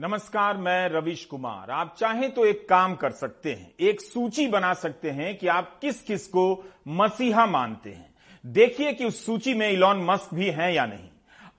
नमस्कार, मैं रविश कुमार। आप चाहें तो एक काम कर सकते हैं, एक सूची बना सकते हैं कि आप किस किस को मसीहा मानते हैं। देखिए कि उस सूची में इलॉन मस्क भी हैं या नहीं।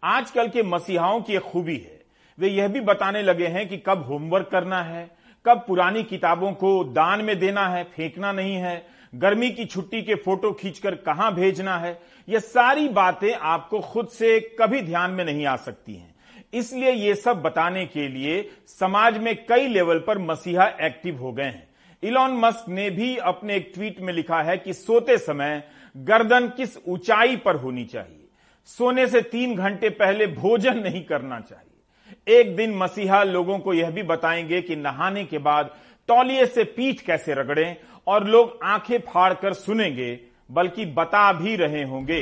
आजकल के मसीहाओं की एक खूबी है। वे यह भी बताने लगे हैं कि कब होमवर्क करना है, कब पुरानी किताबों को दान में देना है, फेंकना नहीं है, गर्मी की छुट्टी के फ़ोटो खींचकर कहाँ भेजना है। यह सारी बातें आपको खुद से कभी ध्यान में नहीं आ सकती हैं। इसलिए ये सब बताने के लिए समाज में कई लेवल पर मसीहा एक्टिव हो गए हैं। इलॉन मस्क ने भी अपने एक ट्वीट में लिखा है कि सोते समय गर्दन किस ऊंचाई पर होनी चाहिए। सोने से तीन घंटे पहले भोजन नहीं करना चाहिए। एक दिन मसीहा लोगों को यह भी बताएँगे कि नहाने के बाद तौलिए से पीठ कैसे रगड़ें और लोग आँखें फाड़कर सुनेंगे, बल्कि बता भी रहे होंगे।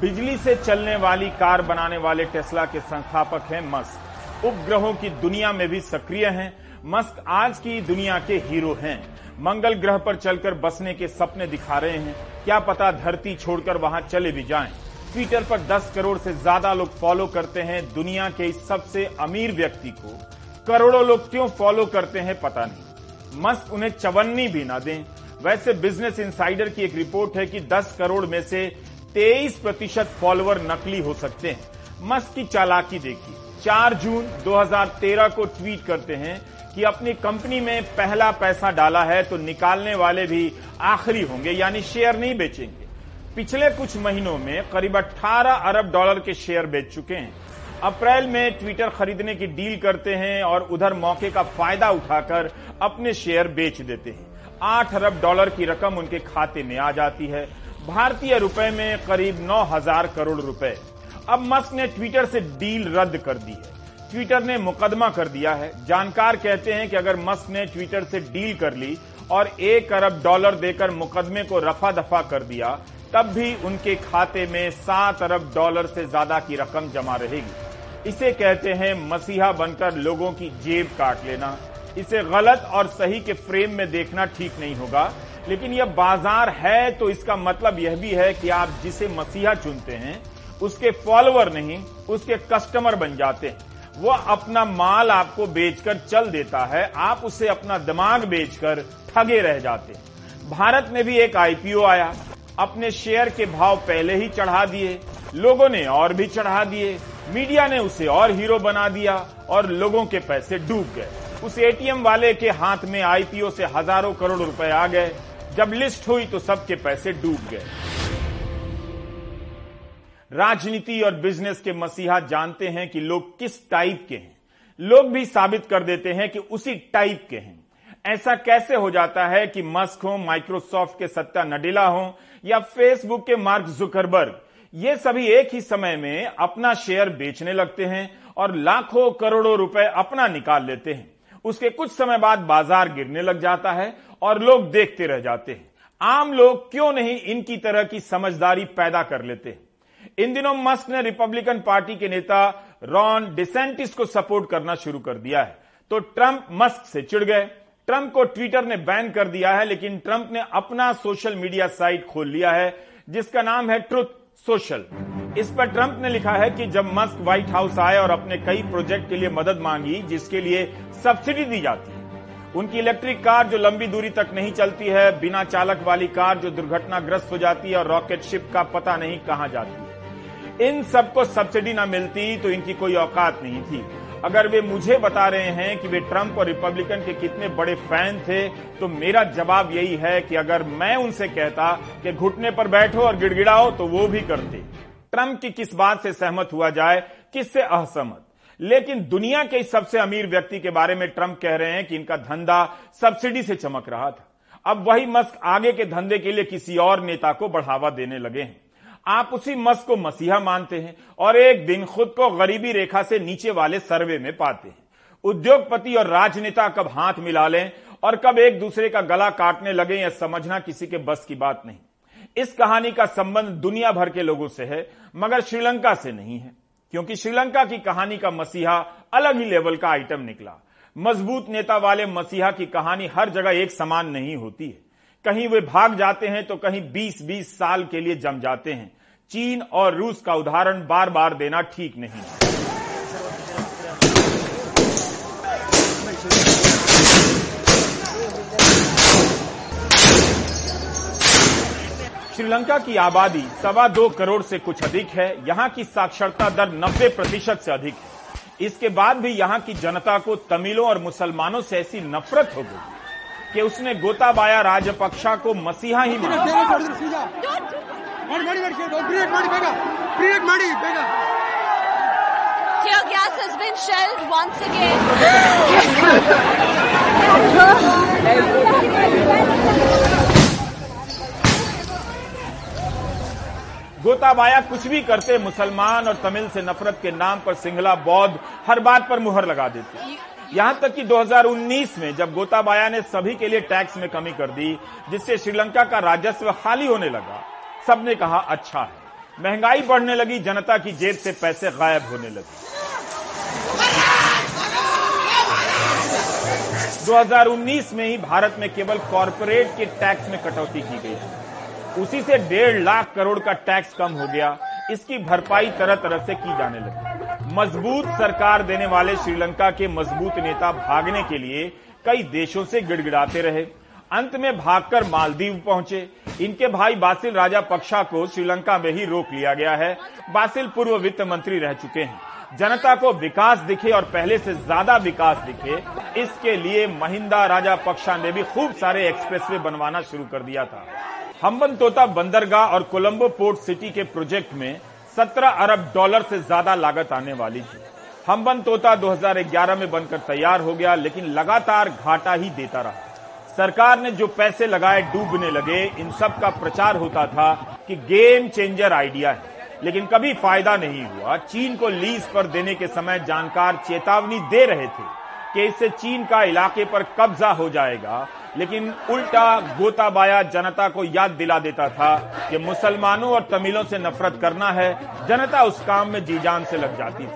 बिजली से चलने वाली कार बनाने वाले टेस्ला के संस्थापक हैं मस्क। उपग्रहों की दुनिया में भी सक्रिय हैं। मस्क आज की दुनिया के हीरो हैं। मंगल ग्रह पर चलकर बसने के सपने दिखा रहे हैं। क्या पता धरती छोड़कर वहाँ चले भी जाएँ। ट्विटर पर 10 करोड़ से ज़्यादा लोग फॉलो करते हैं दुनिया के इस सबसे अमीर व्यक्ति को। करोड़ों लोग क्यों फॉलो करते हैं पता नहीं। मस्क उन्हें चवन्नी भी ना दें। वैसे बिज़नेस इंसाइडर की एक रिपोर्ट है कि 10 करोड़ में से 23 प्रतिशत फॉलोअर नकली हो सकते हैं। मस्क की चालाकी देखिए। 4 जून 2013 को ट्वीट करते हैं कि अपनी कंपनी में पहला पैसा डाला है तो निकालने वाले भी आखिरी होंगे, यानी शेयर नहीं बेचेंगे। पिछले कुछ महीनों में करीब 18 अरब डॉलर के शेयर बेच चुके हैं। अप्रैल में ट्विटर खरीदने की डील करते हैं और उधर मौके का फ़ायदा उठाकर अपने शेयर बेच देते हैं। आठ अरब डॉलर की रकम उनके खाते में आ जाती है। भारतीय रुपए में करीब नौ हज़ार करोड़ रुपए। अब मस्क ने ट्विटर से डील रद्द कर दी है। ट्विटर ने मुकदमा कर दिया है। जानकार कहते हैं कि अगर मस्क ने ट्विटर से डील कर ली और एक अरब डॉलर देकर मुकदमे को रफा दफ़ा कर दिया, तब भी उनके खाते में सात अरब डॉलर से ज़्यादा की रकम जमा रहेगी। इसे कहते हैं मसीहा बनकर लोगों की जेब काट लेना। इसे गलत और सही के फ्रेम में देखना ठीक नहीं होगा। लेकिन यह बाज़ार है तो इसका मतलब यह भी है कि आप जिसे मसीहा चुनते हैं, उसके फॉलोअर नहीं, उसके कस्टमर बन जाते हैं। वो अपना माल आपको बेचकर चल देता है, आप उसे अपना दिमाग बेचकर ठगे रह जाते हैं। भारत में भी एक आईपीओ आया, अपने शेयर के भाव पहले ही चढ़ा दिए, लोगों ने और भी चढ़ा दिए मीडिया ने उसे और हीरो बना दिया और लोगों के पैसे डूब गए। उस एटीएम वाले के हाथ में आईपीओ से हज़ारों करोड़ रुपए आ गए जब लिस्ट हुई तो सबके पैसे डूब गए। राजनीति और बिज़नेस के मसीहा जानते हैं कि लोग किस टाइप के हैं। लोग भी साबित कर देते हैं कि उसी टाइप के हैं। ऐसा कैसे हो जाता है कि मस्क हो, माइक्रोसॉफ्ट के सत्ता नडेला हो, या फेसबुक के मार्क जुकरबर्ग, ये सभी एक ही समय में अपना शेयर बेचने लगते हैं और लाखों करोड़ों रुपए अपना निकाल लेते हैं। उसके कुछ समय बाद बाज़ार गिरने लग जाता है और लोग देखते रह जाते हैं। आम लोग क्यों नहीं इनकी तरह की समझदारी पैदा कर लेते? हैं इन दिनों मस्क ने रिपब्लिकन पार्टी के नेता रॉन डिसेंटिस को सपोर्ट करना शुरू कर दिया है। तो ट्रंप मस्क से चिढ़ गए। ट्रंप को ट्विटर ने बैन कर दिया है, लेकिन ट्रंप ने अपना सोशल मीडिया साइट खोल लिया है, जिसका नाम है ट्रुथ सोशल। इस पर ट्रंप ने लिखा है कि जब मस्क व्हाइट हाउस आए और अपने कई प्रोजेक्ट के लिए मदद मांगी, जिसके लिए सब्सिडी दी जाती है उनकी इलेक्ट्रिक कार जो लंबी दूरी तक नहीं चलती है, बिना चालक वाली कार जो दुर्घटनाग्रस्त हो जाती है और रॉकेट शिप का पता नहीं कहाँ जाती है। इन सबको सब्सिडी ना मिलती तो इनकी कोई औकात नहीं थी। अगर वे मुझे बता रहे हैं कि वे ट्रंप और रिपब्लिकन के कितने बड़े फ़ैन थे तो मेरा जवाब यही है कि अगर मैं उनसे कहता कि घुटने पर बैठो और गिड़गिड़ाओ तो वो भी करते। ट्रंप की किस बात से सहमत हुआ जाए, किससे असहमत? लेकिन दुनिया के सबसे अमीर व्यक्ति के बारे में ट्रंप कह रहे हैं कि इनका धंधा सब्सिडी से चमक रहा था। अब वही मस्क आगे के धंधे के लिए किसी और नेता को बढ़ावा देने लगे हैं। आप उसी मस्क को मसीहा मानते हैं और एक दिन खुद को गरीबी रेखा से नीचे वाले सर्वे में पाते हैं। उद्योगपति और राजनेता कब हाथ मिला लें और कब एक दूसरे का गला काटने लगे यह समझना किसी के बस की बात नहीं। इस कहानी का संबंध दुनिया भर के लोगों से है, मगर श्रीलंका से नहीं है। क्योंकि श्रीलंका की कहानी का मसीहा अलग ही लेवल का आइटम निकला। मज़बूत नेता वाले मसीहा की कहानी हर जगह एक समान नहीं होती है। कहीं वे भाग जाते हैं तो कहीं 20-20 साल के लिए जम जाते हैं। चीन और रूस का उदाहरण बार बार देना ठीक नहीं श्रीलंका की आबादी सवा दो करोड़ से कुछ अधिक है। यहाँ की साक्षरता दर 90 प्रतिशत से अधिक है। इसके बाद भी यहाँ की जनता को तमिलों और मुसलमानों से ऐसी नफरत हो गई कि उसने गोताबाया राजपक्षा को मसीहा ही माना। Tear gas has been shelled once again. Gotabaya कुछ भी करते, मुसलमान और तमिल से नफरत के नाम पर सिंगला बौद्ध हर बात पर मुहर लगा देते। यहाँ तक कि 2019 में जब गोताबाया ने सभी के लिए टैक्स में कमी कर दी, जिससे श्रीलंका का राजस्व खाली होने लगा, सबने कहा अच्छा है। महँगाई बढ़ने लगी, जनता की जेब से पैसे गायब होने लगे। 2019 में ही भारत में केवल कॉरपोरेट के टैक्स में कटौती की गई थी उसी से डेढ़ लाख करोड़ का टैक्स कम हो गया। इसकी भरपाई तरह तरह से की जाने लगी। मज़बूत सरकार देने वाले श्रीलंका के मज़बूत नेता भागने के लिए कई देशों से गिड़गिड़ाते रहे। अंत में भागकर मालदीव पहुँचे। इनके भाई बासिल राजा पक्षा को श्रीलंका में ही रोक लिया गया है। बासिल पूर्व वित्त मंत्री रह चुके हैं। जनता को विकास दिखे और पहले से ज़्यादा विकास दिखे, इसके लिए महिंदा राजा पक्षा ने भी खूब सारे एक्सप्रेसवे बनवाना शुरू कर दिया था। हम्बन तोता बंदरगाह और कोलंबो पोर्ट सिटी के प्रोजेक्ट में 17 अरब डॉलर से ज़्यादा लागत आने वाली थी। हम्बन तोता 2011 में बनकर तैयार हो गया, लेकिन लगातार घाटा ही देता रहा। सरकार ने जो पैसे लगाए डूबने लगे, इन सब का प्रचार होता था कि गेम चेंजर आइडिया है। लेकिन कभी फ़ायदा नहीं हुआ। चीन को लीज पर देने के समय जानकार चेतावनी दे रहे थे कि इससे चीन का इलाके पर कब्जा हो जाएगा लेकिन उल्टा गोताबाया जनता को याद दिला देता था कि मुसलमानों और तमिलों से नफरत करना है, जनता उस काम में जी जान से लग जाती थी।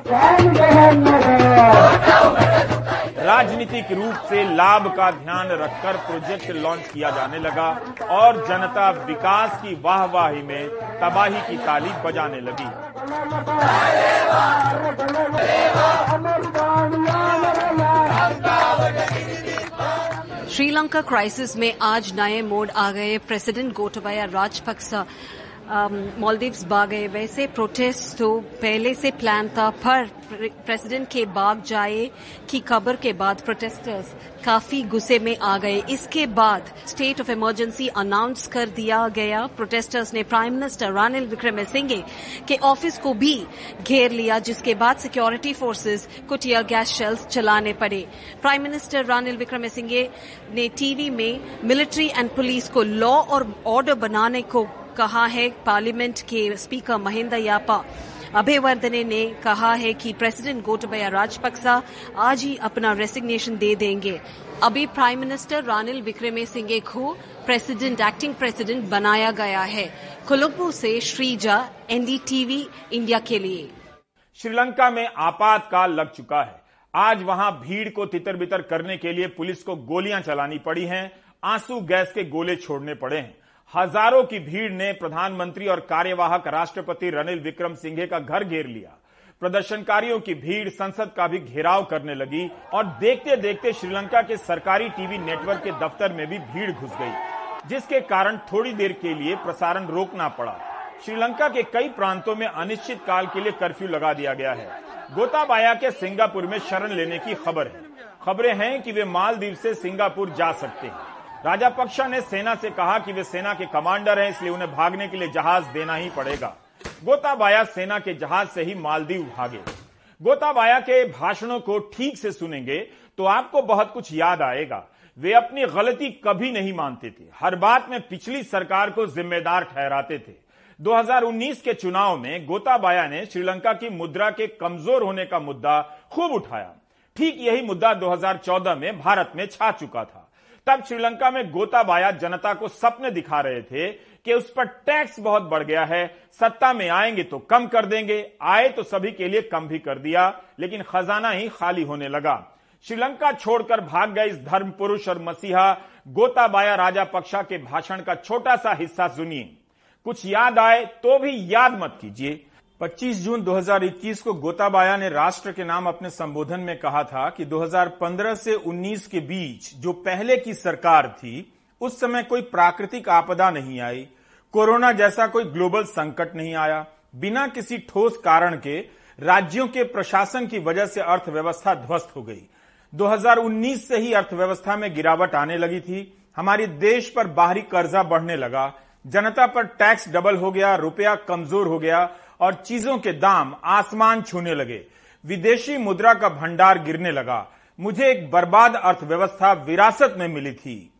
राजनीतिक रूप से लाभ का ध्यान रखकर प्रोजेक्ट लॉन्च किया जाने लगा और जनता विकास की वाहवाही में तबाही की ताली बजाने लगी। श्रीलंका क्राइसिस में आज नए मोड आ गए। प्रेसिडेंट गोटबाया राजपक्सा मॉलदीव्स भाग। गए वैसे प्रोटेस्ट तो पहले से प्लान था, पर प्रेसिडेंट के भाग जाए की खबर के बाद प्रोटेस्टर्स काफ़ी गुस्से में आ गए। इसके बाद स्टेट ऑफ़ इमरजेंसी अनाउंस कर दिया गया। प्रोटेस्टर्स ने प्राइम मिनिस्टर रानिल विक्रमसिंघे के ऑफ़िस को भी घेर लिया, जिसके बाद सिक्योरिटी फोर्सेस को टीयर गैस शेल्स चलाने पड़े। प्राइम मिनिस्टर रानिल विक्रमसिंघे ने टीवी में मिलिट्री एंड पुलिस को लॉ और ऑर्डर बनाने को कहा है, पार्लियामेंट के स्पीकर महेंद्र यापा अभयवर्धने ने कहा है कि प्रेसिडेंट गोटबया राजपक्सा आज ही अपना रेसिग्नेशन दे देंगे। अभी prime minister Ranil Wickremesinghe को प्रेसिडेंट एक्टिंग प्रेसिडेंट बनाया गया है। कोलंबो से श्रीजा एनडीटीवी इंडिया के लिए। श्रीलंका में आपातकाल लग चुका है। आज वहाँ भीड़ को तितर बितर करने के लिए पुलिस को गोलियाँ चलानी पड़ी हैं, आँसू गैस के गोले छोड़ने पड़े हैं। हज़ारों की भीड़ ने प्रधानमंत्री और कार्यवाहक राष्ट्रपति रनिल विक्रम सिंघे का घर घेर लिया। प्रदर्शनकारियों की भीड़ संसद का भी घेराव करने लगी और देखते देखते श्रीलंका के सरकारी टीवी नेटवर्क के दफ्तर में भी भीड़ घुस गई, जिसके कारण थोड़ी देर के लिए प्रसारण रोकना पड़ा। श्रीलंका के कई प्रांतों में अनिश्चित काल के लिए कर्फ्यू लगा दिया गया है। गोताबाया के सिंगापुर में शरण लेने की खबर है। खबरें हैं कि वे मालदीव से सिंगापुर जा सकते हैं। राजापक्षा ने सेना से कहा कि वे सेना के कमांडर हैं, इसलिए उन्हें भागने के लिए जहाज़ देना ही पड़ेगा। गोताबाया सेना के जहाज़ से ही मालदीव भागे। गोताबाया के भाषणों को ठीक से सुनेंगे तो आपको बहुत कुछ याद आएगा। वे अपनी गलती कभी नहीं मानते थे। हर बात में पिछली सरकार को जिम्मेदार ठहराते थे। 2019 के चुनाव में गोताबाया ने श्रीलंका की मुद्रा के कमज़ोर होने का मुद्दा खूब उठाया। ठीक यही मुद्दा 2014 में भारत में छा चुका था। तब श्रीलंका में गोताबाया जनता को सपने दिखा रहे थे कि उस पर टैक्स बहुत बढ़ गया है। सत्ता में आएँगे तो कम कर देंगे। आए तो सभी के लिए कम भी कर दिया, लेकिन खजाना ही खाली होने लगा। श्रीलंका छोड़कर भाग गए इस धर्म पुरुष और मसीहा। गोताबाया राजा पक्षा के भाषण का छोटा सा हिस्सा सुनिए। कुछ याद आए तो भी याद मत कीजिए। 25 जून 2021 को गोताबाया ने राष्ट्र के नाम अपने संबोधन में कहा था कि 2015 से 19 के बीच जो पहले की सरकार थी, उस समय कोई प्राकृतिक आपदा नहीं आई, कोरोना जैसा कोई ग्लोबल संकट नहीं आया। बिना किसी ठोस कारण के राज्यों के प्रशासन की वजह से अर्थव्यवस्था ध्वस्त हो गई। 2019 से ही अर्थव्यवस्था में गिरावट आने लगी थी। हमारे देश पर बाहरी कर्जा बढ़ने लगा। जनता पर टैक्स डबल हो गया, रुपया कमज़ोर हो गया और चीज़ों के दाम आसमान छूने लगे। विदेशी मुद्रा का भंडार गिरने लगा। मुझे एक बर्बाद अर्थव्यवस्था विरासत में मिली थी।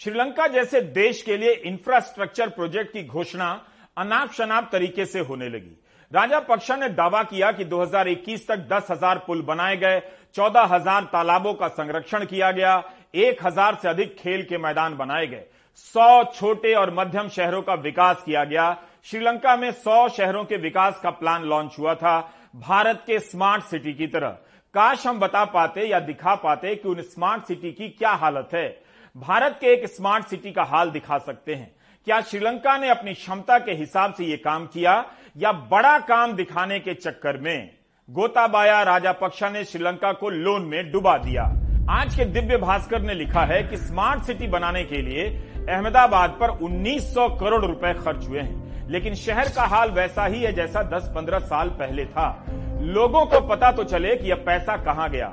श्रीलंका जैसे देश के लिए इंफ्रास्ट्रक्चर प्रोजेक्ट की घोषणा अनाप शनाप तरीके से होने लगी। राजा पक्षा ने दावा किया कि 2021 तक 10,000 पुल बनाए गए 14,000 तालाबों का संरक्षण किया गया 1,000 से अधिक खेल के मैदान बनाए गए सौ छोटे और मध्यम शहरों का विकास किया गया श्रीलंका में 100 शहरों के विकास का प्लान लॉन्च हुआ था, भारत के स्मार्ट सिटी की तरह। काश हम बता पाते या दिखा पाते कि उन स्मार्ट सिटी की क्या हालत है। भारत के एक स्मार्ट सिटी का हाल दिखा सकते हैं। क्या श्रीलंका ने अपनी क्षमता के हिसाब से ये काम किया या बड़ा काम दिखाने के चक्कर में? गोताबाया राजापक्षा ने श्रीलंका को लोन में डुबा दिया। आज के दिव्य भास्कर ने लिखा है कि स्मार्ट सिटी बनाने के लिए अहमदाबाद पर 1900 करोड़ रुपए खर्च हुए हैं। लेकिन शहर का हाल वैसा ही है जैसा 10-15 साल पहले था। लोगों को पता तो चले कि यह पैसा कहाँ गया।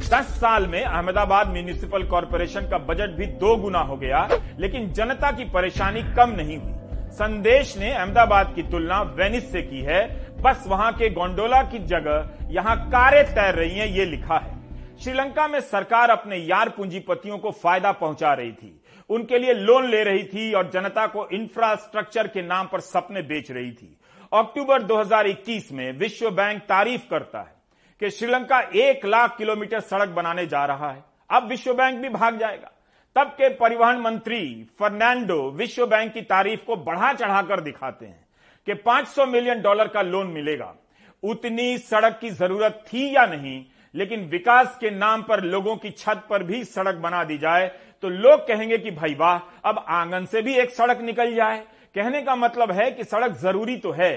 दस साल में अहमदाबाद म्यूनिसिपल कॉरपोरेशन का बजट भी दो गुना हो गया, लेकिन जनता की परेशानी कम नहीं हुई। संदेश ने अहमदाबाद की तुलना वेनिस से की है। बस वहाँ के गोंडोला की जगह यहाँ कारें तैर रही हैं, ये लिखा है। श्रीलंका में सरकार अपने यार पूंजीपतियों को फ़ायदा पहुँचा रही थी। उनके लिए लोन ले रही थी और जनता को इंफ्रास्ट्रक्चर के नाम पर सपने बेच रही थी। अक्टूबर 2021 में विश्व बैंक तारीफ़ करता है कि श्रीलंका एक लाख किलोमीटर सड़क बनाने जा रहा है। अब विश्व बैंक भी भाग जाएगा। तब के परिवहन मंत्री फर्नांडो विश्व बैंक की तारीफ़ को बढ़ा चढ़ाकर दिखाते हैं कि 500 मिलियन डॉलर का लोन मिलेगा। उतनी सड़क की ज़रूरत थी या नहीं, लेकिन विकास के नाम पर लोगों की छत पर भी सड़क बना दी जाए तो लोग कहेंगे कि भाई वाह, अब आँगन से भी एक सड़क निकल जाए। कहने का मतलब है कि सड़क ज़रूरी तो है,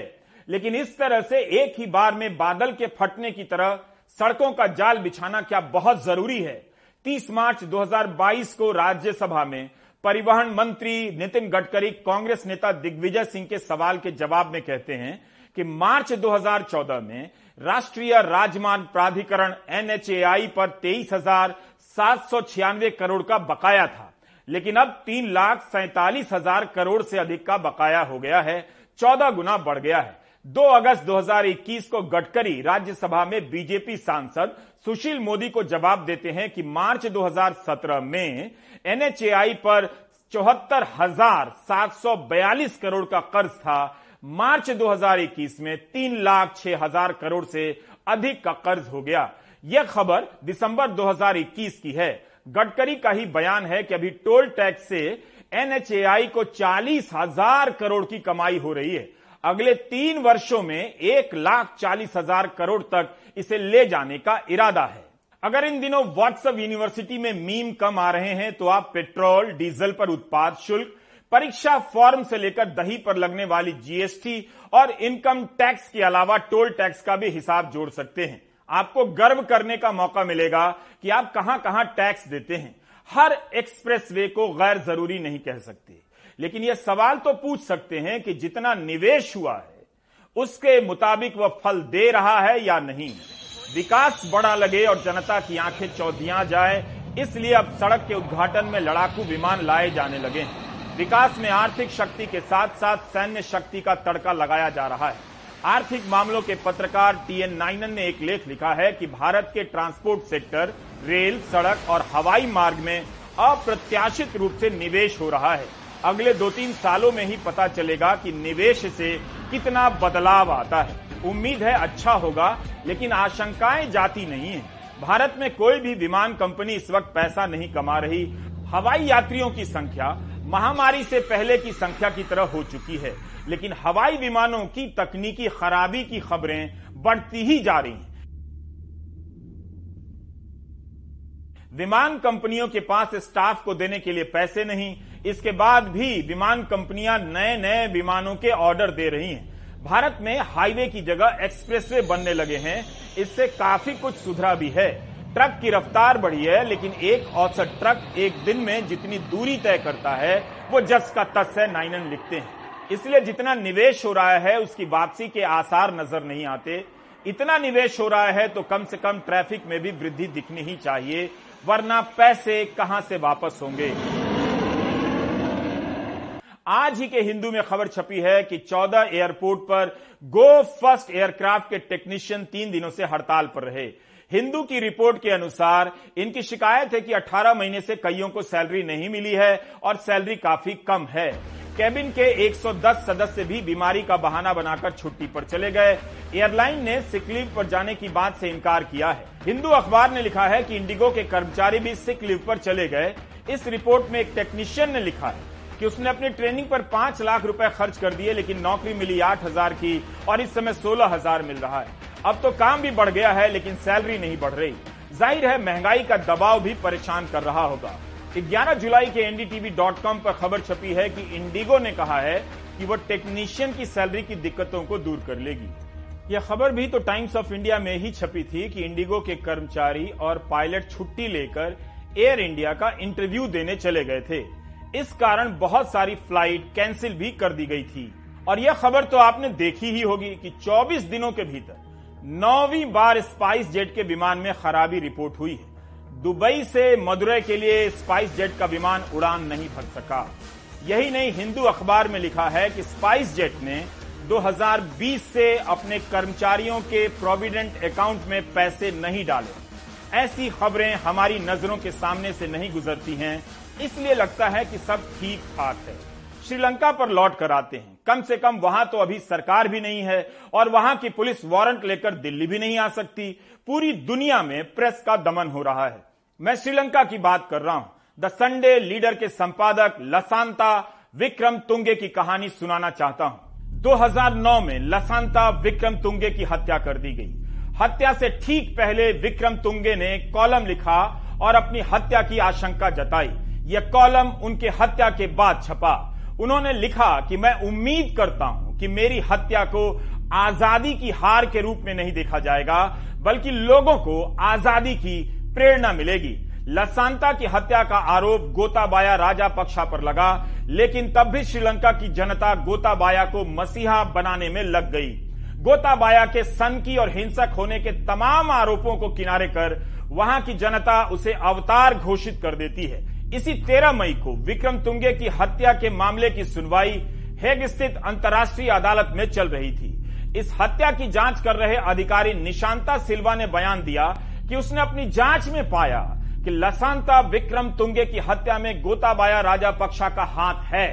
लेकिन इस तरह से एक ही बार में बादल के फटने की तरह सड़कों का जाल बिछाना क्या बहुत ज़रूरी है? 30 मार्च 2022 को राज्यसभा में परिवहन मंत्री नितिन गडकरी कांग्रेस नेता दिग्विजय सिंह के सवाल के जवाब में कहते हैं कि मार्च 2014 में राष्ट्रीय राजमार्ग प्राधिकरण एनएचएआई पर तेईस हज़ार सात सौ छियानवे करोड़ का बकाया था। लेकिन अब तीन लाख सैतालीस हज़ार करोड़ से अधिक का बकाया हो गया है। चौदह गुना बढ़ गया है। 2 अगस्त 2021 को गडकरी राज्यसभा में बीजेपी सांसद सुशील मोदी को जवाब देते हैं कि मार्च 2017 में एनएचएआई पर चौहत्तर हज़ार सात सौ बयालीस करोड़ का कर्ज था। मार्च 2021 में तीन लाख छह हज़ार करोड़ से अधिक का कर्ज हो गया। यह खबर दिसंबर 2021 की है। गडकरी का ही बयान है कि अभी टोल टैक्स से एनएचएआई को चालीस हज़ार करोड़ की कमाई हो रही है। अगले तीन वर्षों में एक लाख चालीस हज़ार करोड़ तक इसे ले जाने का इरादा है। अगर इन दिनों व्हाट्सएप यूनिवर्सिटी में मीम कम आ रहे हैं तो आप पेट्रोल, डीजल पर उत्पाद शुल्क, परीक्षा फॉर्म से लेकर दही पर लगने वाली जीएसटी और इनकम टैक्स के अलावा टोल टैक्स का भी हिसाब जोड़ सकते हैं। आपको गर्व करने का मौका मिलेगा कि आप कहाँ कहाँ टैक्स देते हैं। हर एक्सप्रेसवे को गैर ज़रूरी नहीं कह सकते। लेकिन यह सवाल तो पूछ सकते हैं कि जितना निवेश हुआ है, उसके मुताबिक वह फल दे रहा है या नहीं। विकास बड़ा लगे और जनता की आँखें चौधियाँ जाए, इसलिए अब सड़क के उद्घाटन में लड़ाकू विमान लाए जाने लगे हैं। विकास में आर्थिक शक्ति के साथ साथ सैन्य शक्ति का तड़का लगाया जा रहा है। आर्थिक मामलों के पत्रकार टीएन नाइनन ने एक लेख लिखा है कि भारत के ट्रांसपोर्ट सेक्टर, रेल, सड़क और हवाई मार्ग में अप्रत्याशित रूप से निवेश हो रहा है। अगले दो तीन सालों में ही पता चलेगा कि निवेश से कितना बदलाव आता है। उम्मीद है अच्छा होगा, लेकिन आशंकाएँ जाती नहीं है। भारत में कोई भी विमान कंपनी इस वक्त पैसा नहीं कमा रही। हवाई यात्रियों की संख्या महामारी से पहले की संख्या की तरह हो चुकी है, लेकिन हवाई विमानों की तकनीकी खराबी की खबरें बढ़ती ही जा रही हैं। विमान कंपनियों के पास स्टाफ को देने के लिए पैसे नहीं, इसके बाद भी विमान कंपनियाँ नए नए विमानों के ऑर्डर दे रही हैं। भारत में हाईवे की जगह एक्सप्रेसवे बनने लगे हैं, इससे काफ़ी कुछ सुधरा भी है। ट्रक की रफ्तार बढ़ी है, लेकिन एक औसत ट्रक एक दिन में जितनी दूरी तय करता है, वो जस का तस है, नाइनन लिखते हैं। इसलिए जितना निवेश हो रहा है, उसकी वापसी के आसार नज़र नहीं आते। इतना निवेश हो रहा है तो कम से कम ट्रैफ़िक में भी वृद्धि दिखनी ही चाहिए, वरना पैसे कहाँ से वापस होंगे? आज ही के हिंदू में खबर छपी है कि 14 एयरपोर्ट पर गो फ़र्स्ट एयरक्राफ्ट के टेक्नीशियन तीन दिनों से हड़ताल पर रहे। हिंदू की रिपोर्ट के अनुसार इनकी शिकायत है कि 18 महीने से कईयों को सैलरी नहीं मिली है और सैलरी काफ़ी कम है। कैबिन के 110 सदस्य भी बीमारी का बहाना बनाकर छुट्टी पर चले गए। एयरलाइन ने सिक लीव पर जाने की बात से इनकार किया है। हिंदू अखबार ने लिखा है कि इंडिगो के कर्मचारी भी सिक लीव पर चले गए। इस रिपोर्ट में एक टेक्नीशियन ने लिखा है कि उसने अपनी ट्रेनिंग पर पाँच लाख रुपए खर्च कर दिए, लेकिन नौकरी मिली आठ हज़ार की और इस समय सोलह हज़ार मिल रहा है। अब तो काम भी बढ़ गया है, लेकिन सैलरी नहीं बढ़ रही। ज़ाहिर है, महँगाई का दबाव भी परेशान कर रहा होगा। 11 जुलाई के एनडीटीवी डॉट कॉम पर खबर छपी है कि इंडिगो ने कहा है कि वह टेक्नीशियन की सैलरी की दिक्कतों को दूर कर लेगी। यह खबर भी तो टाइम्स ऑफ़ इंडिया में ही छपी थी कि इंडिगो के कर्मचारी और पायलट छुट्टी लेकर एयर इंडिया का इंटरव्यू देने चले गए थे। इस कारण बहुत सारी फ़्लाइट कैंसिल भी कर दी गई थी। और यह खबर तो आपने देखी ही होगी कि 24 दिनों के भीतर नौवीं बार स्पाइस जेट के विमान में खराबी रिपोर्ट हुई है। दुबई से मदुरई के लिए स्पाइस जेट का विमान उड़ान नहीं भर सका। यही नहीं, हिंदू अखबार में लिखा है कि स्पाइस जेट ने 2020 से अपने कर्मचारियों के प्रोविडेंट अकाउंट में पैसे नहीं डाले। ऐसी खबरें हमारी नज़रों के सामने से नहीं गुजरती हैं, इसलिए लगता है कि सब ठीक ठाक है। श्रीलंका पर लौट कर आते हैं। कम से कम वहाँ तो अभी सरकार भी नहीं है और वहाँ की पुलिस वारंट लेकर दिल्ली भी नहीं आ सकती। पूरी दुनिया में प्रेस का दमन हो रहा है। मैं श्रीलंका की बात कर रहा हूँ। द संडे लीडर के संपादक लसांता विक्रम तुंगे की कहानी सुनाना चाहता हूँ। 2009 में लसांता विक्रम तुंगे की हत्या कर दी गई। हत्या से ठीक पहले विक्रम तुंगे ने कॉलम लिखा और अपनी हत्या की आशंका जताई। यह कॉलम उनके हत्या के बाद छपा। उन्होंने लिखा कि मैं उम्मीद करता हूँ कि मेरी हत्या को आज़ादी की हार के रूप में नहीं देखा जाएगा, बल्कि लोगों को आज़ादी की प्रेरणा मिलेगी। लसांता की हत्या का आरोप गोताबाया राजा पक्षा पर लगा, लेकिन तब भी श्रीलंका की जनता गोताबाया को मसीहा बनाने में लग गई। गोताबाया के सनकी और हिंसक होने के तमाम आरोपों को किनारे कर वहाँ की जनता उसे अवतार घोषित कर देती है। इसी 13 मई को विक्रम तुंगे की हत्या के मामले की सुनवाई हेग स्थित अंतर्राष्ट्रीय अदालत में चल रही थी। इस हत्या की जाँच कर रहे अधिकारी निशांता सिल्वा ने बयान दिया कि उसने अपनी जाँच में पाया कि लसांता विक्रम तुंगे की हत्या में गोताबाया राजा पक्षा का हाथ है।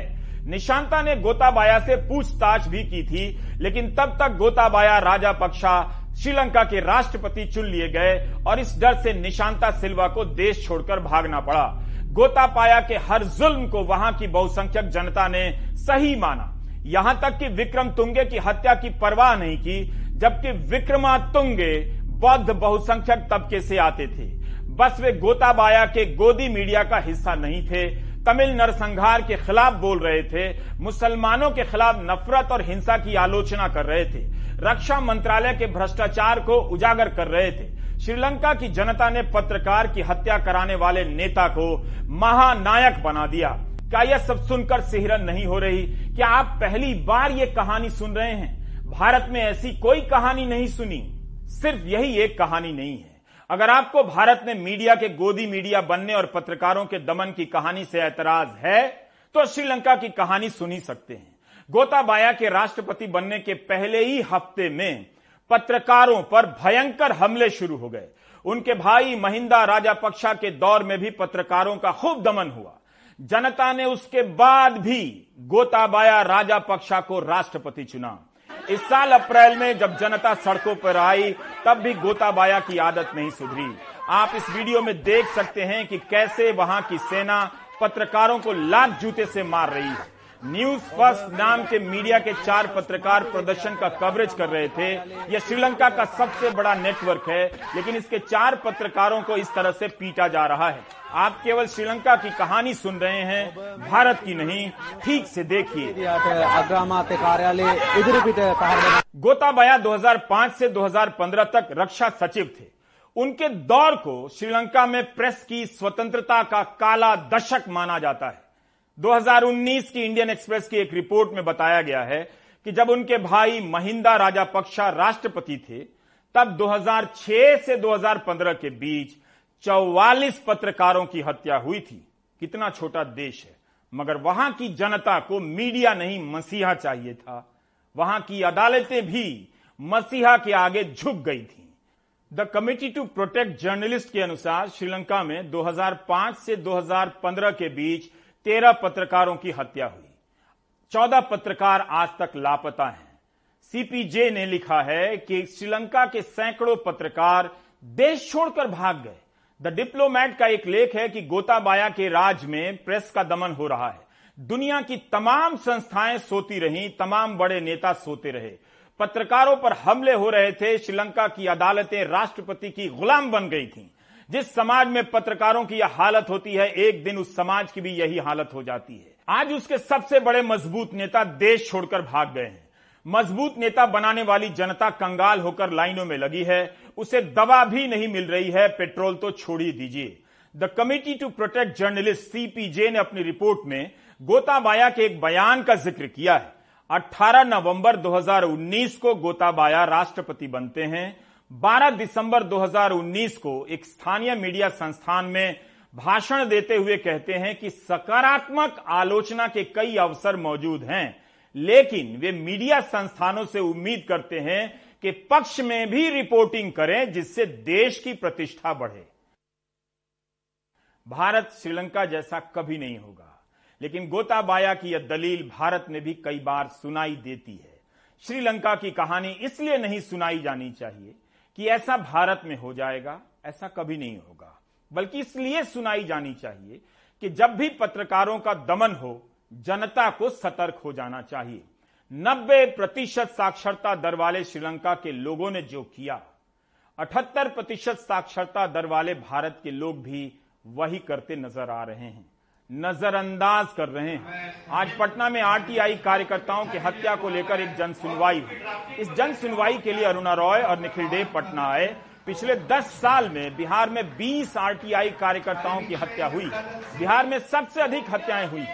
निशांता ने गोताबाया से पूछताछ भी की थी, लेकिन तब तक गोताबाया राजा पक्षा श्रीलंका के राष्ट्रपति चुन लिए गए और इस डर से निशांता सिल्वा को देश छोड़कर भागना पड़ा। गोतापाया के हर जुल्म को वहाँ की बहुसंख्यक जनता ने सही माना। यहाँ तक कि विक्रम तुंगे की हत्या की परवाह नहीं की, जबकि विक्रमा तुंगे बौद्ध बहुसंख्यक तबके से आते थे। बस वे गोताबाया के गोदी मीडिया का हिस्सा नहीं थे तमिल नरसंहार के खिलाफ बोल रहे थे, मुसलमानों के खिलाफ नफरत और हिंसा की आलोचना कर रहे थे, रक्षा मंत्रालय के भ्रष्टाचार को उजागर कर रहे थे। श्रीलंका की जनता ने पत्रकार की हत्या कराने वाले नेता को महानायक बना दिया। क्या यह सब सुनकर सिहरन नहीं हो रही? क्या आप पहली बार ये कहानी सुन रहे हैं? भारत में ऐसी कोई कहानी नहीं सुनी। सिर्फ़ यही एक कहानी नहीं है। अगर आपको भारत में मीडिया के गोदी मीडिया बनने और पत्रकारों के दमन की कहानी से ऐतराज है तो श्रीलंका की कहानी सुनी सकते हैं। गोताबाया के राष्ट्रपति बनने के पहले ही हफ़्ते में पत्रकारों पर भयंकर हमले शुरू हो गए। उनके भाई महिंदा राजापक्षा के दौर में भी पत्रकारों का खूब दमन हुआ। जनता ने उसके बाद भी गोताबाया राजापक्षा को राष्ट्रपति चुना। इस साल अप्रैल में जब जनता सड़कों पर आई, तब भी गोताबाया की आदत नहीं सुधरी। आप इस वीडियो में देख सकते हैं कि कैसे वहाँ की सेना पत्रकारों को लाख जूते से मार रही है। न्यूज़ फ़र्स्ट नाम के मीडिया के चार पत्रकार प्रदर्शन का कवरेज कर रहे थे। यह श्रीलंका का सबसे बड़ा नेटवर्क है, लेकिन इसके चार पत्रकारों को इस तरह से पीटा जा रहा है। आप केवल श्रीलंका की कहानी सुन रहे हैं, भारत की नहीं, ठीक से देखिए। कार्यालय गोताबाया 2005 से 2015 तक रक्षा सचिव थे। उनके दौर को श्रीलंका में प्रेस की स्वतंत्रता का काला दशक माना जाता है। 2019 की इंडियन एक्सप्रेस की एक रिपोर्ट में बताया गया है कि जब उनके भाई महिंदा राजापक्षा राष्ट्रपति थे, तब 2006 से 2015 के बीच 44 पत्रकारों की हत्या हुई थी। कितना छोटा देश है। मगर वहाँ की जनता को मीडिया नहीं, मसीहा चाहिए था। वहाँ की अदालतें भी मसीहा के आगे झुक गई थी। The committee to protect journalist के अनुसार श्रीलंका में 2005 से 2015 के बीच 13 पत्रकारों की हत्या हुई। 14 पत्रकार आज तक लापता हैं। सीपीजे ने लिखा है कि श्रीलंका के सैकड़ों पत्रकार देश छोड़कर भाग गए। द डिप्लोमैट का एक लेख है कि गोताबाया के राज में प्रेस का दमन हो रहा है। दुनिया की तमाम संस्थाएँ सोती रहीं, तमाम बड़े नेता सोते रहे। पत्रकारों पर हमले हो रहे थे, श्रीलंका की अदालतें राष्ट्रपति की गुलाम बन गई थीं। जिस समाज में पत्रकारों की यह हालत होती है, एक दिन उस समाज की भी यही हालत हो जाती है। आज उसके सबसे बड़े मज़बूत नेता देश छोड़कर भाग गए हैं। मज़बूत नेता बनाने वाली जनता कंगाल होकर लाइनों में लगी है। उसे दवा भी नहीं मिल रही है। पेट्रोल तो छोड़ ही दीजिए the committee to protect journalist CPJ ने अपनी रिपोर्ट में गोताबाया के एक बयान का ज़िक्र किया है। 18 नवंबर 2019 को गोताबाया राष्ट्रपति बनते हैं। 12 दिसंबर 2019 को एक स्थानीय मीडिया संस्थान में भाषण देते हुए कहते हैं कि सकारात्मक आलोचना के कई अवसर मौजूद हैं, लेकिन वे मीडिया संस्थानों से उम्मीद करते हैं कि पक्ष में भी रिपोर्टिंग करें जिससे देश की प्रतिष्ठा बढ़े। भारत श्रीलंका जैसा कभी नहीं होगा, लेकिन गोताबाया की यह दलील भारत में भी कई बार सुनाई देती है। श्रीलंका की कहानी इसलिए नहीं सुनाई जानी चाहिए कि ऐसा भारत में हो जाएगा, ऐसा कभी नहीं होगा। बल्कि इसलिए सुनाई जानी चाहिए कि जब भी पत्रकारों का दमन हो, जनता को सतर्क हो जाना चाहिए। 90 प्रतिशत साक्षरता दर वाले श्रीलंका के लोगों ने जो किया 78 प्रतिशत साक्षरता दर वाले भारत के लोग भी वही करते नज़र आ रहे हैं। नजरअंदाज कर रहे हैं। आज पटना में आरटीआई कार्यकर्ताओं की हत्या को लेकर एक जन सुनवाई हुई। इस जन सुनवाई के लिए अरुणा रॉय और निखिल देव पटना आए। पिछले 10 साल में बिहार में 20 आरटीआई कार्यकर्ताओं की हत्या हुई। बिहार में सबसे अधिक हत्याएँ हुई।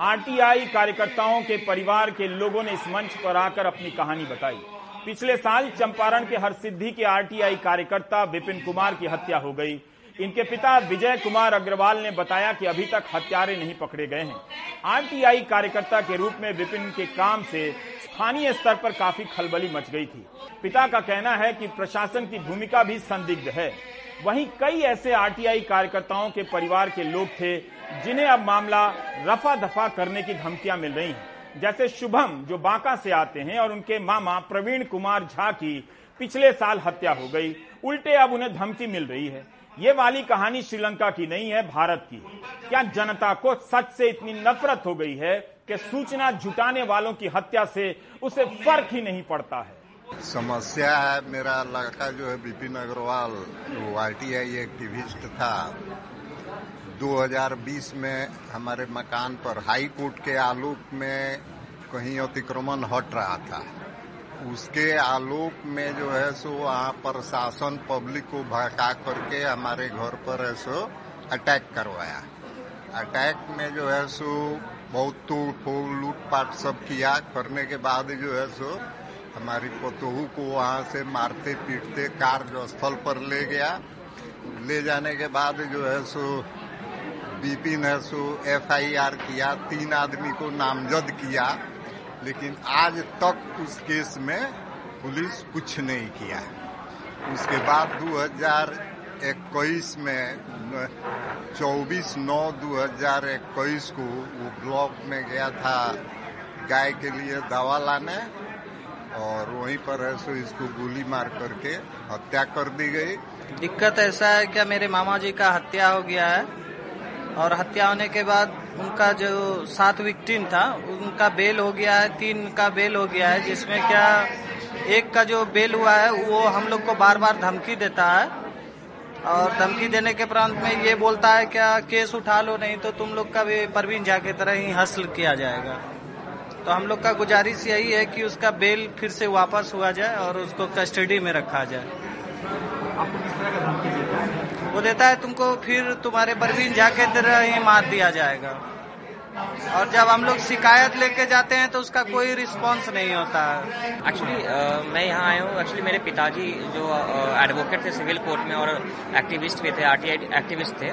आरटीआई कार्यकर्ताओं के परिवार के लोगों ने इस मंच पर आकर अपनी कहानी बताई। पिछले साल चंपारण के हरसिद्धि के आरटीआई कार्यकर्ता विपिन कुमार की हत्या हो गई। इनके पिता विजय कुमार अग्रवाल ने बताया कि अभी तक हत्यारे नहीं पकड़े गए हैं। आरटीआई कार्यकर्ता के रूप में विपिन के काम से स्थानीय स्तर पर काफ़ी खलबली मच गई थी। पिता का कहना है कि प्रशासन की भूमिका भी संदिग्ध है। वहीं कई ऐसे आरटीआई कार्यकर्ताओं के परिवार के लोग थे, जिन्हें अब मामला रफा दफ़ा करने की धमकियाँ मिल रही हैं। जैसे शुभम, जो बांका से आते हैं, और उनके मामा प्रवीण कुमार झा की पिछले साल हत्या हो गई। उल्टे अब उन्हें धमकी मिल रही है। ये वाली कहानी श्रीलंका की नहीं है, भारत की। क्या जनता को सच से इतनी नफरत हो गई है कि सूचना जुटाने वालों की हत्या से उसे फ़र्क ही नहीं पड़ता है? समस्या है, मेरा लड़का जो है विपिन अग्रवाल, वो आर टी आई एक्टिविस्ट था। 2020 में हमारे मकान पर हाई कोर्ट के आलोक में कहीं अतिक्रमण हट रहा था। उसके आलोक में जो है सो वहाँ प्रशासन पब्लिक को भड़का करके हमारे घर पर है सो अटैक करवाया। अटैक में जो है सो बहुत तोड़ फोड़ लूटपाट सब किया। करने के बाद जो है सो हमारी पतोहू को वहाँ से मारते, पीटते कार्य स्थल पर ले गया। ले जाने के बाद जो है सो बिपिन ने सो एफआईआर किया। तीन आदमी को नामजद किया। लेकिन आज तक उस केस में पुलिस कुछ नहीं किया उसके बाद 2021 में 24 नौ 2021 को वो ब्लॉक में गया था गाय के लिए दवा लाने और वहीं पर है सो इसको गोली मार करके हत्या कर दी गई। दिक्कत ऐसा है क्या मेरे मामा जी का हत्या हो गया है? और हत्या होने के बाद उनका जो सात विक्टिम था, उनका बेल हो गया है, तीन का बेल हो गया है, जिसमें क्या एक का जो बेल हुआ है, वो हम लोग को बार बार धमकी देता है। और धमकी देने के प्रांत में ये बोलता है, क्या केस उठा लो, नहीं तो तुम लोग का भी परवीन झा की तरह ही हसल किया जाएगा। तो हम लोग का गुजारिश यही है कि उसका बेल फिर से वापस हुआ जाए और उसको कस्टडी में रखा जाए। आपको किस तरह का धमकी देता है तुमको फिर तुम्हारे परवीन जाके के ही मार दिया जाएगा। और जब हम लोग शिकायत लेके जाते हैं तो उसका कोई रिस्पांस नहीं होता। एक्चुअली uh, मैं यहाँ आया हूँ। एक्चुअली मेरे पिताजी जो एडवोकेट uh, थे सिविल कोर्ट में और एक्टिविस्ट भी थे आरटीआई एक्टिविस्ट थे।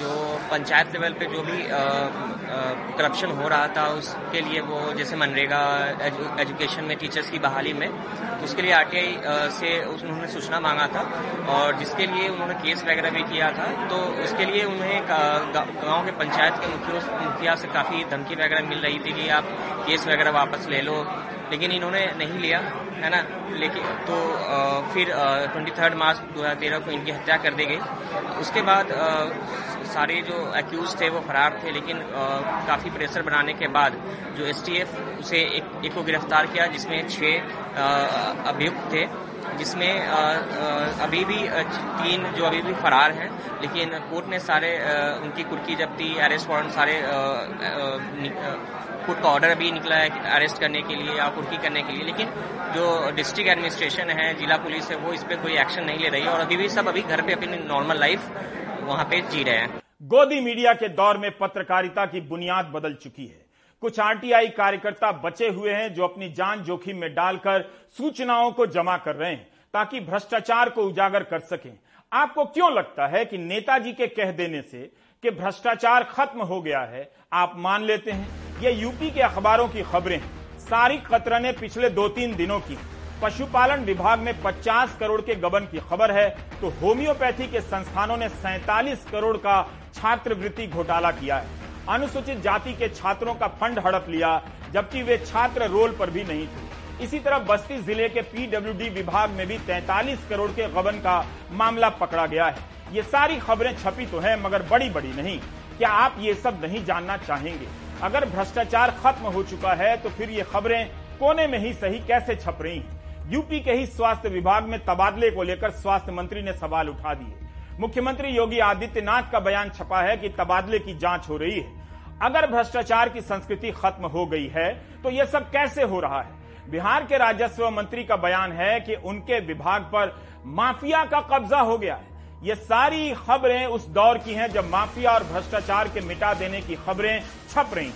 जो पंचायत लेवल पे जो भी करप्शन हो रहा था उसके लिए वो जैसे मनरेगा एजु, एजुकेशन में टीचर्स की बहाली में उसके लिए आरटीआई से उन्होंने सूचना मांगा था। और जिसके लिए उन्होंने केस वगैरह भी किया था तो उसके लिए उन्हें गाँव के पंचायत के मुखिया से काफ़ी धमकी वगैरह मिल रही थी कि आप केस वगैरह वापस ले लो। लेकिन इन्होंने नहीं लिया है ना? लेकिन तो आ, फिर ट्वेंटी थर्ड मार्च दो हज़ार तेरह को इनकी हत्या कर दी गई। उसके बाद आ, सारे जो अक्यूज थे वो फरार थे लेकिन काफ़ी प्रेशर बनाने के बाद जो एसटीएफ उसे एक, एक को गिरफ़्तार किया जिसमें छह अभियुक्त थे जिसमें अभी भी तीन जो अभी भी फरार हैं लेकिन कोर्ट ने सारे उनकी कुर्की जब्ती अरेस्ट वारंट सारे कोर्ट का ऑर्डर अभी निकला है अरेस्ट करने के लिए या कुर्की करने के लिए लेकिन जो डिस्ट्रिक्ट एडमिनिस्ट्रेशन है जिला पुलिस है वो इस पर कोई एक्शन नहीं ले रही है और अभी भी सब अभी घर पे अपनी नॉर्मल लाइफ वहाँ पे जी रहे हैं। गोदी मीडिया के दौर में पत्रकारिता की बुनियाद बदल चुकी है। कुछ आरटीआई कार्यकर्ता बचे हुए हैं जो अपनी जान जोखिम में डालकर सूचनाओं को जमा कर रहे हैं, ताकि भ्रष्टाचार को उजागर कर सकें। आपको क्यों लगता है कि नेताजी के कह देने से कि भ्रष्टाचार खत्म हो गया है, आप मान लेते हैं? ये यूपी के अखबारों की खबरें सारी कतरा ने पिछले दो तीन दिनों की पशुपालन विभाग में 50 करोड़ के गबन की खबर है तो होम्योपैथी के संस्थानों ने सैतालीस करोड़ का छात्रवृत्ति घोटाला किया है। अनुसूचित जाति के छात्रों का फंड हड़प लिया, जबकि वे छात्र रोल पर भी नहीं थे। इसी तरह बस्ती ज़िले के पीडब्ल्यूडी विभाग में भी 43 करोड़ के गबन का मामला पकड़ा गया है। ये सारी खबरें छपी तो हैं, मगर बड़ी बड़ी नहीं। क्या आप ये सब नहीं जानना चाहेंगे? अगर भ्रष्टाचार खत्म हो चुका है तो फिर ये खबरें कोने में ही सही कैसे छप रही हैं? यूपी के ही स्वास्थ्य विभाग में तबादले को लेकर स्वास्थ्य मंत्री ने सवाल उठा दिए। मुख्यमंत्री योगी आदित्यनाथ का बयान छपा है कि तबादले की जाँच हो रही है। अगर भ्रष्टाचार की संस्कृति खत्म हो गई है तो यह सब कैसे हो रहा है? बिहार के राजस्व मंत्री का बयान है कि उनके विभाग पर माफिया का कब्जा हो गया है। ये सारी खबरें उस दौर की हैं जब माफिया और भ्रष्टाचार के मिटा देने की खबरें छप रही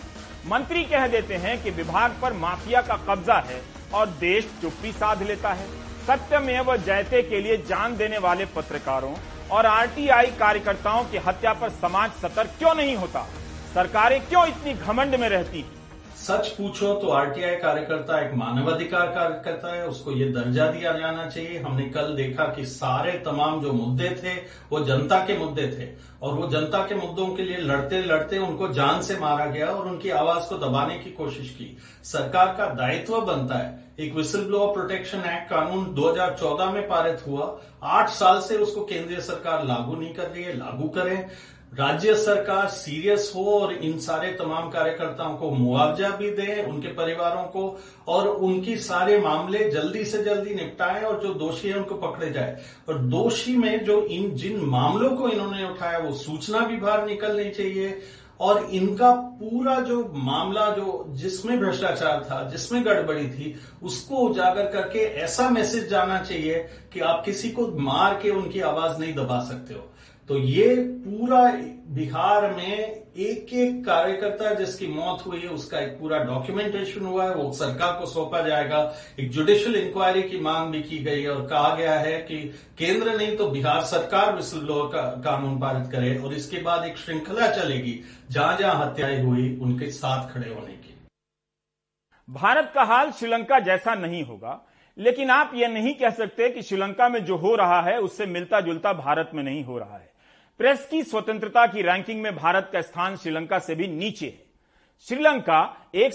मंत्री कह देते हैं कि विभाग पर माफिया का कब्जा है और देश चुप्पी साध लेता है। सत्यमेव जयते के लिए जान देने वाले पत्रकारों और आरटीआई कार्यकर्ताओं की हत्या पर समाज सतर्क क्यों नहीं होता? सरकारें क्यों इतनी घमंड में रहती सच पूछो तो आरटीआई कार्यकर्ता एक मानवाधिकार कार्यकर्ता है। उसको ये दर्जा दिया जाना चाहिए। हमने कल देखा कि सारे तमाम जो मुद्दे थे, वो जनता के मुद्दे थे। और वो जनता के मुद्दों के लिए लड़ते लड़ते उनको जान से मारा गया और उनकी आवाज़ को दबाने की कोशिश की। सरकार का दायित्व बनता है। एक विसल ब्लोअर प्रोटेक्शन एक्ट कानून 2014 में पारित हुआ। आठ साल से उसको केंद्रीय सरकार लागू नहीं कर रही है, लागू करें। राज्य सरकार सीरियस हो और इन सारे तमाम कार्यकर्ताओं को मुआवजा भी दे, उनके परिवारों को, और उनकी सारे मामले जल्दी से जल्दी निपटाएँ और जो दोषी है उनको पकड़े जाए। और दोषी में जो इन, जिन मामलों को इन्होंने उठाया, वो सूचना भी बाहर निकलनी चाहिए। और इनका पूरा जो मामला, जो जिसमें भ्रष्टाचार था, जिसमें गड़बड़ी थी, उसको उजागर करके ऐसा मैसेज जाना चाहिए कि आप किसी को मार के उनकी आवाज़ नहीं दबा सकते हो। तो ये पूरा बिहार में एक एक कार्यकर्ता जिसकी मौत हुई है, उसका एक पूरा डॉक्यूमेंटेशन हुआ है, वो सरकार को सौंपा जाएगा। एक जुडिशियल इंक्वायरी की मांग भी की गई है और कहा गया है कि केंद्र नहीं तो बिहार सरकार विश्व का कानून पारित करे और इसके बाद एक श्रृंखला चलेगी। जहाँ जहाँ हत्याएँ हुई, उनके साथ खड़े होने की। भारत का हाल श्रीलंका जैसा नहीं होगा, लेकिन आप यह नहीं कह सकते कि श्रीलंका में जो हो रहा है, उससे मिलता जुलता भारत में नहीं हो रहा है। प्रेस की स्वतंत्रता की रैंकिंग में भारत का स्थान श्रीलंका से भी नीचे है। श्रीलंका एक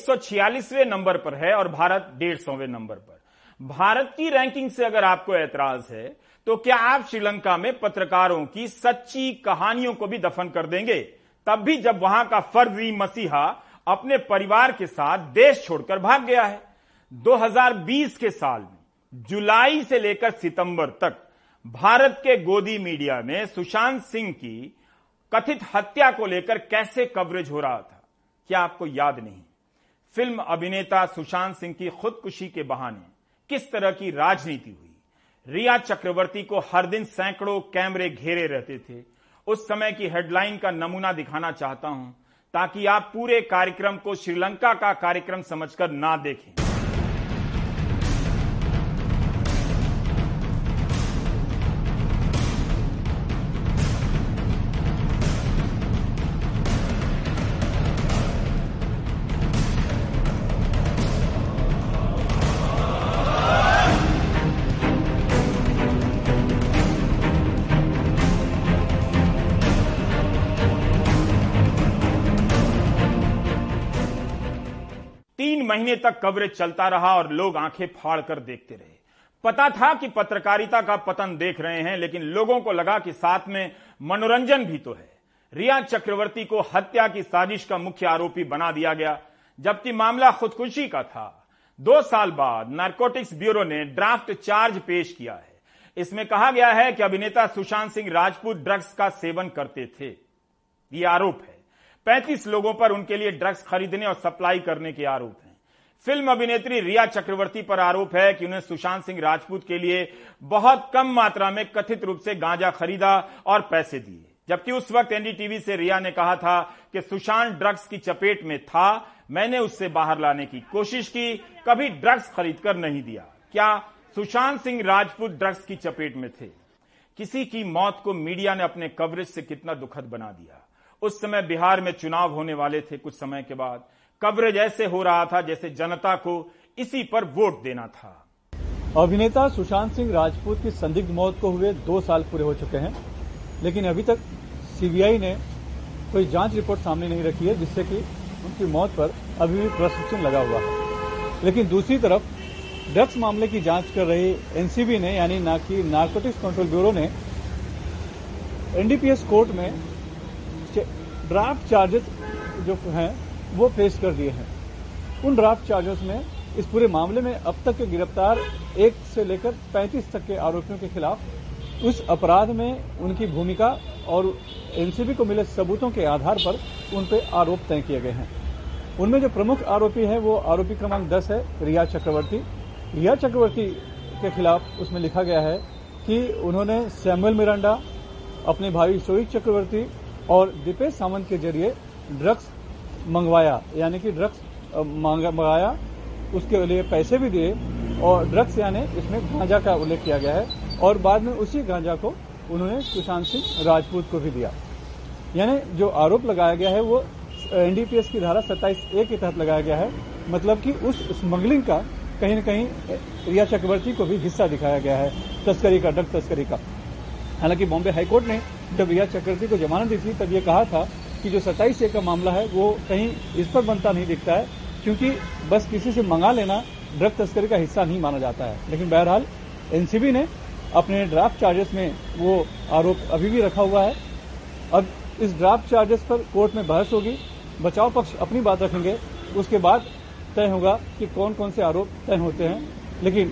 नंबर पर है और भारत डेढ़ सौवे नंबर पर। भारत की रैंकिंग से अगर आपको ऐतराज है तो क्या आप श्रीलंका में पत्रकारों की सच्ची कहानियों को भी दफन कर देंगे? तब भी जब वहाँ का फर्जी मसीहा अपने परिवार के साथ देश छोड़कर भाग गया है। 2020 के साल में, जुलाई से लेकर सितंबर तक भारत के गोदी मीडिया में सुशांत सिंह की कथित हत्या को लेकर कैसे कवरेज हो रहा था, क्या आपको याद नहीं? फ़िल्म अभिनेता सुशांत सिंह की खुदकुशी के बहाने किस तरह की राजनीति हुई? रिया चक्रवर्ती को हर दिन सैकड़ों कैमरे घेरे रहते थे। उस समय की हेडलाइन का नमूना दिखाना चाहता हूँ ताकि आप पूरे कार्यक्रम को श्रीलंका का कार्यक्रम समझकर ना देखें। महीने तक कवरेज चलता रहा और लोग आँखें फाड़ कर देखते रहे। पता था कि पत्रकारिता का पतन देख रहे हैं, लेकिन लोगों को लगा कि साथ में मनोरंजन भी तो है। रिया चक्रवर्ती को हत्या की साजिश का मुख्य आरोपी बना दिया गया, जबकि मामला खुदकुशी का था। दो साल बाद नारकोटिक्स ब्यूरो ने ड्राफ्ट चार्ज पेश किया है। इसमें कहा गया है कि अभिनेता सुशांत सिंह राजपूत ड्रग्स का सेवन करते थे। ये आरोप है। 35 लोगों पर उनके लिए ड्रग्स खरीदने और सप्लाई करने के आरोप हैं। फ़िल्म अभिनेत्री रिया चक्रवर्ती पर आरोप है कि उन्हें सुशांत सिंह राजपूत के लिए बहुत कम मात्रा में कथित रूप से गांजा खरीदा और पैसे दिए। जबकि उस वक्त एनडीटीवी से रिया ने कहा था कि सुशांत ड्रग्स की चपेट में था, मैंने उससे बाहर लाने की कोशिश की, कभी ड्रग्स खरीद कर नहीं दिया। क्या सुशांत सिंह राजपूत ड्रग्स की चपेट में थे? किसी की मौत को मीडिया ने अपने कवरेज से कितना दुखद बना दिया? उस समय बिहार में चुनाव होने वाले थे कुछ समय के बाद। कवरेज ऐसे हो रहा था जैसे जनता को इसी पर वोट देना था। अभिनेता सुशांत सिंह राजपूत की संदिग्ध मौत को हुए दो साल पूरे हो चुके हैं, लेकिन अभी तक सीबीआई ने कोई जाँच रिपोर्ट सामने नहीं रखी है, जिससे कि उनकी मौत पर अभी भी चिन्ह लगा हुआ है। लेकिन दूसरी तरफ़, ड्रग्स मामले की जाँच कर रही एनसीबी ने, यानी ना कि नार्कोटिक्स कंट्रोल ब्यूरो ने, एनडीपीएस कोर्ट में ड्राफ्ट चार्जेस जो हैं वो पेश कर दिए हैं। उन ड्राफ्ट चार्जेस में, इस पूरे मामले में अब तक के गिरफ़्तार एक से लेकर 35 तक के आरोपियों के खिलाफ उस अपराध में उनकी भूमिका और एनसीबी को मिले सबूतों के आधार पर उन पर आरोप तय किए गए हैं। उनमें जो प्रमुख आरोपी है, वो आरोपी क्रमांक 10 है, रिया चक्रवर्ती। रिया चक्रवर्ती के खिलाफ उसमें लिखा गया है कि उन्होंने सैमुअल मिरांडा, अपने भाई शोहित चक्रवर्ती और दीपेश सामंत के ज़रिए ड्रग्स मंगवाया, यानी कि ड्रग्स मंगाया, उसके लिए पैसे भी दिए, और ड्रग्स यानी इसमें गांजा का उल्लेख किया गया है, और बाद में उसी गांजा को उन्होंने सुशांत सिंह राजपूत को भी दिया। यानी जो आरोप लगाया गया है, वो एनडीपीएस की धारा 27 ए के तहत लगाया गया है मतलब कि उस स्मगलिंग का कहीं न कहीं रिया चक्रवर्ती को भी हिस्सा दिखाया गया है, तस्करी का ड्रग तस्करी का। हालाँकि बॉम्बे हाईकोर्ट ने जब रिया चक्रवर्ती को जमानत दी थी, तब ये कहा था कि जो सत्ताईस ए का मामला है, वो कहीं इस पर बनता नहीं दिखता है, क्योंकि बस किसी से मंगा लेना ड्रग तस्करी का हिस्सा नहीं माना जाता है। लेकिन बहरहाल, एनसीबी ने अपने ड्राफ्ट चार्जेस में वो आरोप अभी भी रखा हुआ है। अब इस ड्राफ्ट चार्जेस पर कोर्ट में बहस होगी, बचाव पक्ष अपनी बात रखेंगे, उसके बाद तय होगा कि कौन कौन से आरोप तय होते हैं। लेकिन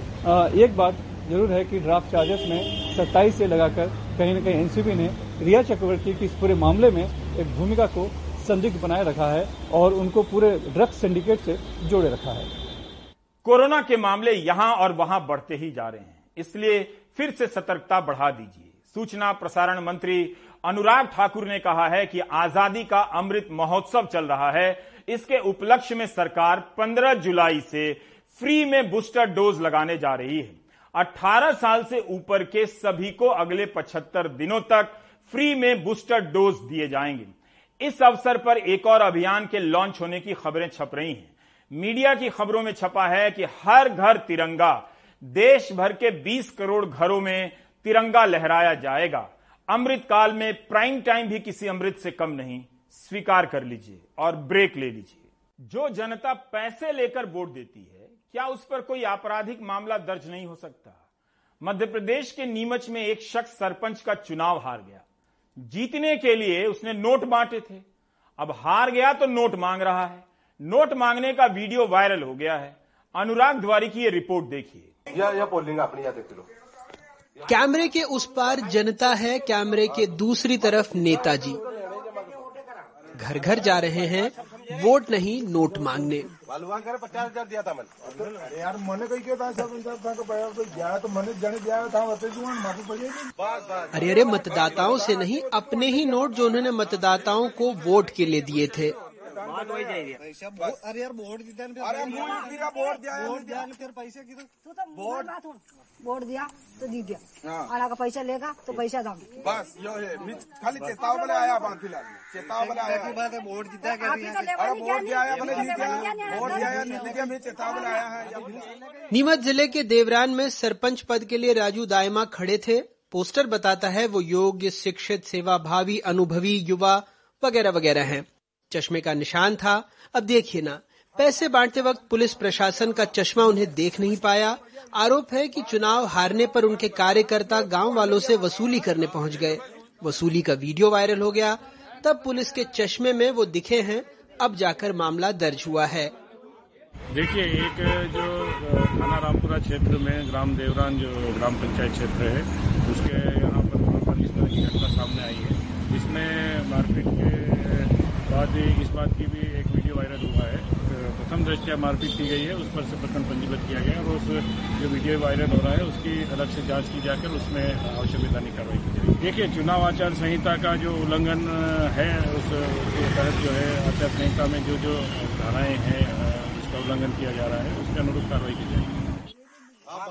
एक बात ज़रूर है कि ड्राफ्ट चार्जेस में सत्ताईस से लगाकर कहीं न कहीं एनसीबी ने रिया चक्रवर्ती की इस पूरे मामले में एक भूमिका को संदिग्ध बनाए रखा है और उनको पूरे ड्रग्स सिंडिकेट से जोड़े रखा है। कोरोना के मामले यहाँ और वहाँ बढ़ते ही जा रहे हैं। इसलिए फिर से सतर्कता बढ़ा दीजिए। सूचना प्रसारण मंत्री अनुराग ठाकुर ने कहा है कि आज़ादी का अमृत महोत्सव चल रहा है। इसके उपलक्ष्य में सरकार 15 जुलाई से फ्री में बूस्टर डोज लगाने जा रही है। 18 साल से ऊपर के सभी को अगले 75 दिनों तक फ्री में बूस्टर डोज दिए जाएँगे। इस अवसर पर एक और अभियान के लॉन्च होने की खबरें छप रही हैं। मीडिया की खबरों में छपा है कि हर घर तिरंगा देश भर के 20 करोड़ घरों में तिरंगा लहराया जाएगा। अमृत काल में प्राइम टाइम भी किसी अमृत से कम नहीं। स्वीकार कर लीजिए और ब्रेक ले लीजिए। जो जनता पैसे लेकर वोट देती है, क्या उस पर कोई आपराधिक मामला दर्ज नहीं हो सकता? मध्य प्रदेश के नीमच में एक शख्स सरपंच का चुनाव हार गया। जीतने के लिए उसने नोट बांटे थे। अब हार गया तो नोट मांग रहा है। नोट मांगने का वीडियो वायरल हो गया है। अनुराग द्वारी की ये रिपोर्ट देखिए। या या बोलेंगे अपनी याद लो कैमरे के उस पार जनता है कैमरे के दूसरी तरफ़ नेताजी। घर घर जा रहे हैं। वोट नहीं नोट मांगने। पचास हज़ार दिया था मैंने। यार मैंने कही क्या था? तो मैंने जाने दिया था अरे अरे मतदाताओं से नहीं अपने ही नोट जो उन्होंने मतदाताओं को वोट के लिए दिए थे। बात वही चाहिए अरे यार वोट दिया का वोट दिया वोट दिया। फिर पैसे की तू तो वोट वोट दिया तो दी दिया और अगर पैसा लेगा तो पैसा दाम। बस यो है खाली चेताव बोले आया बात फ़िलहाल चेताव बोले आया। बात है वोट जीता अरे वोट दिया है बोले नहीं दिया वोट दिया है नहीं दिया मैं चेताव आया है नीमच ज़िले के देवरान में सरपंच पद के लिए राजू दायमा खड़े थे। पोस्टर बताता है वो योग्य शिक्षित सेवा भावी अनुभवी युवा वगैरह वगैरह हैं। चश्मे का निशान था। अब देखिए ना, पैसे बांटते वक्त पुलिस प्रशासन का चश्मा उन्हें देख नहीं पाया। आरोप है कि चुनाव हारने पर उनके कार्यकर्ता गाँव वालों से वसूली करने पहुँच गए। वसूली का वीडियो वायरल हो गया। तब पुलिस के चश्मे में वो दिखे हैं। अब जाकर मामला दर्ज हुआ है। देखिए, एक जो थाना रामपुरा क्षेत्र में ग्राम देवरान जो ग्राम पंचायत क्षेत्र है, उसके यहाँ पर इस तरह की घटना सामने आई है। इसमें मारपीट के बाद इस बात की भी एक वीडियो वायरल हुआ है। प्रथम दृष्टया मारपीट की गई है, उस पर से प्रकरण पंजीबद्ध किया गया और उस जो वीडियो वायरल हो रहा है, उसकी अलग से जाँच की जाकर उसमें आवश्यक वैधानिक कार्रवाई की जाएगी। देखिए, चुनाव आचार संहिता का जो उल्लंघन है, उस तहत जो है आचार संहिता में जो जो धाराएँ हैं, उसका उल्लंघन किया जा रहा है, उसके अनुरूप कार्रवाई की जाएगी।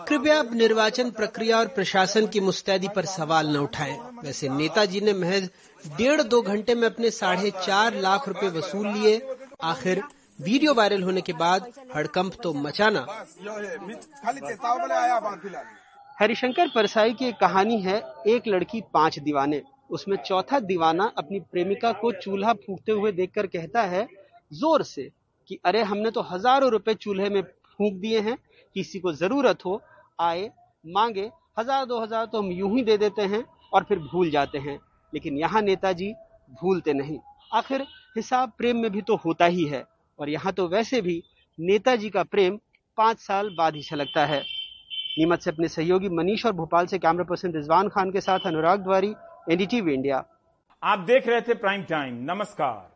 कृपया अब निर्वाचन प्रक्रिया और प्रशासन की मुस्तैदी पर सवाल न उठाएँ। वैसे नेताजी ने महज डेढ़ दो घंटे में अपने साढ़े चार लाख रुपए वसूल लिए। आखिर वीडियो वायरल होने के बाद हड़कंप तो मचाना। हरिशंकर परसाई की एक कहानी है, एक लड़की पाँच दीवाने। उसमें चौथा दीवाना अपनी प्रेमिका को चूल्हा फूकते हुए देखकर कहता है, ज़ोर से कि अरे हमने तो हज़ारों रुपए चूल्हे में फूक दिए हैं, किसी को ज़रूरत हो, आए, मांगे, हज़ार दो हज़ार तो हम यूँ ही दे देते हैं। और फिर भूल जाते हैं। लेकिन यहाँ नेताजी भूलते नहीं। आखिर हिसाब प्रेम में भी तो होता ही है और यहाँ तो वैसे भी नेताजी का प्रेम पाँच साल बाद ही छलकता है। नीमत से अपने सहयोगी मनीष और भोपाल से कैमरा पर्सन रिजवान खान के साथ अनुराग द्वारी, एनडीटीवी इंडिया। आप देख रहे थे प्राइम टाइम। नमस्कार।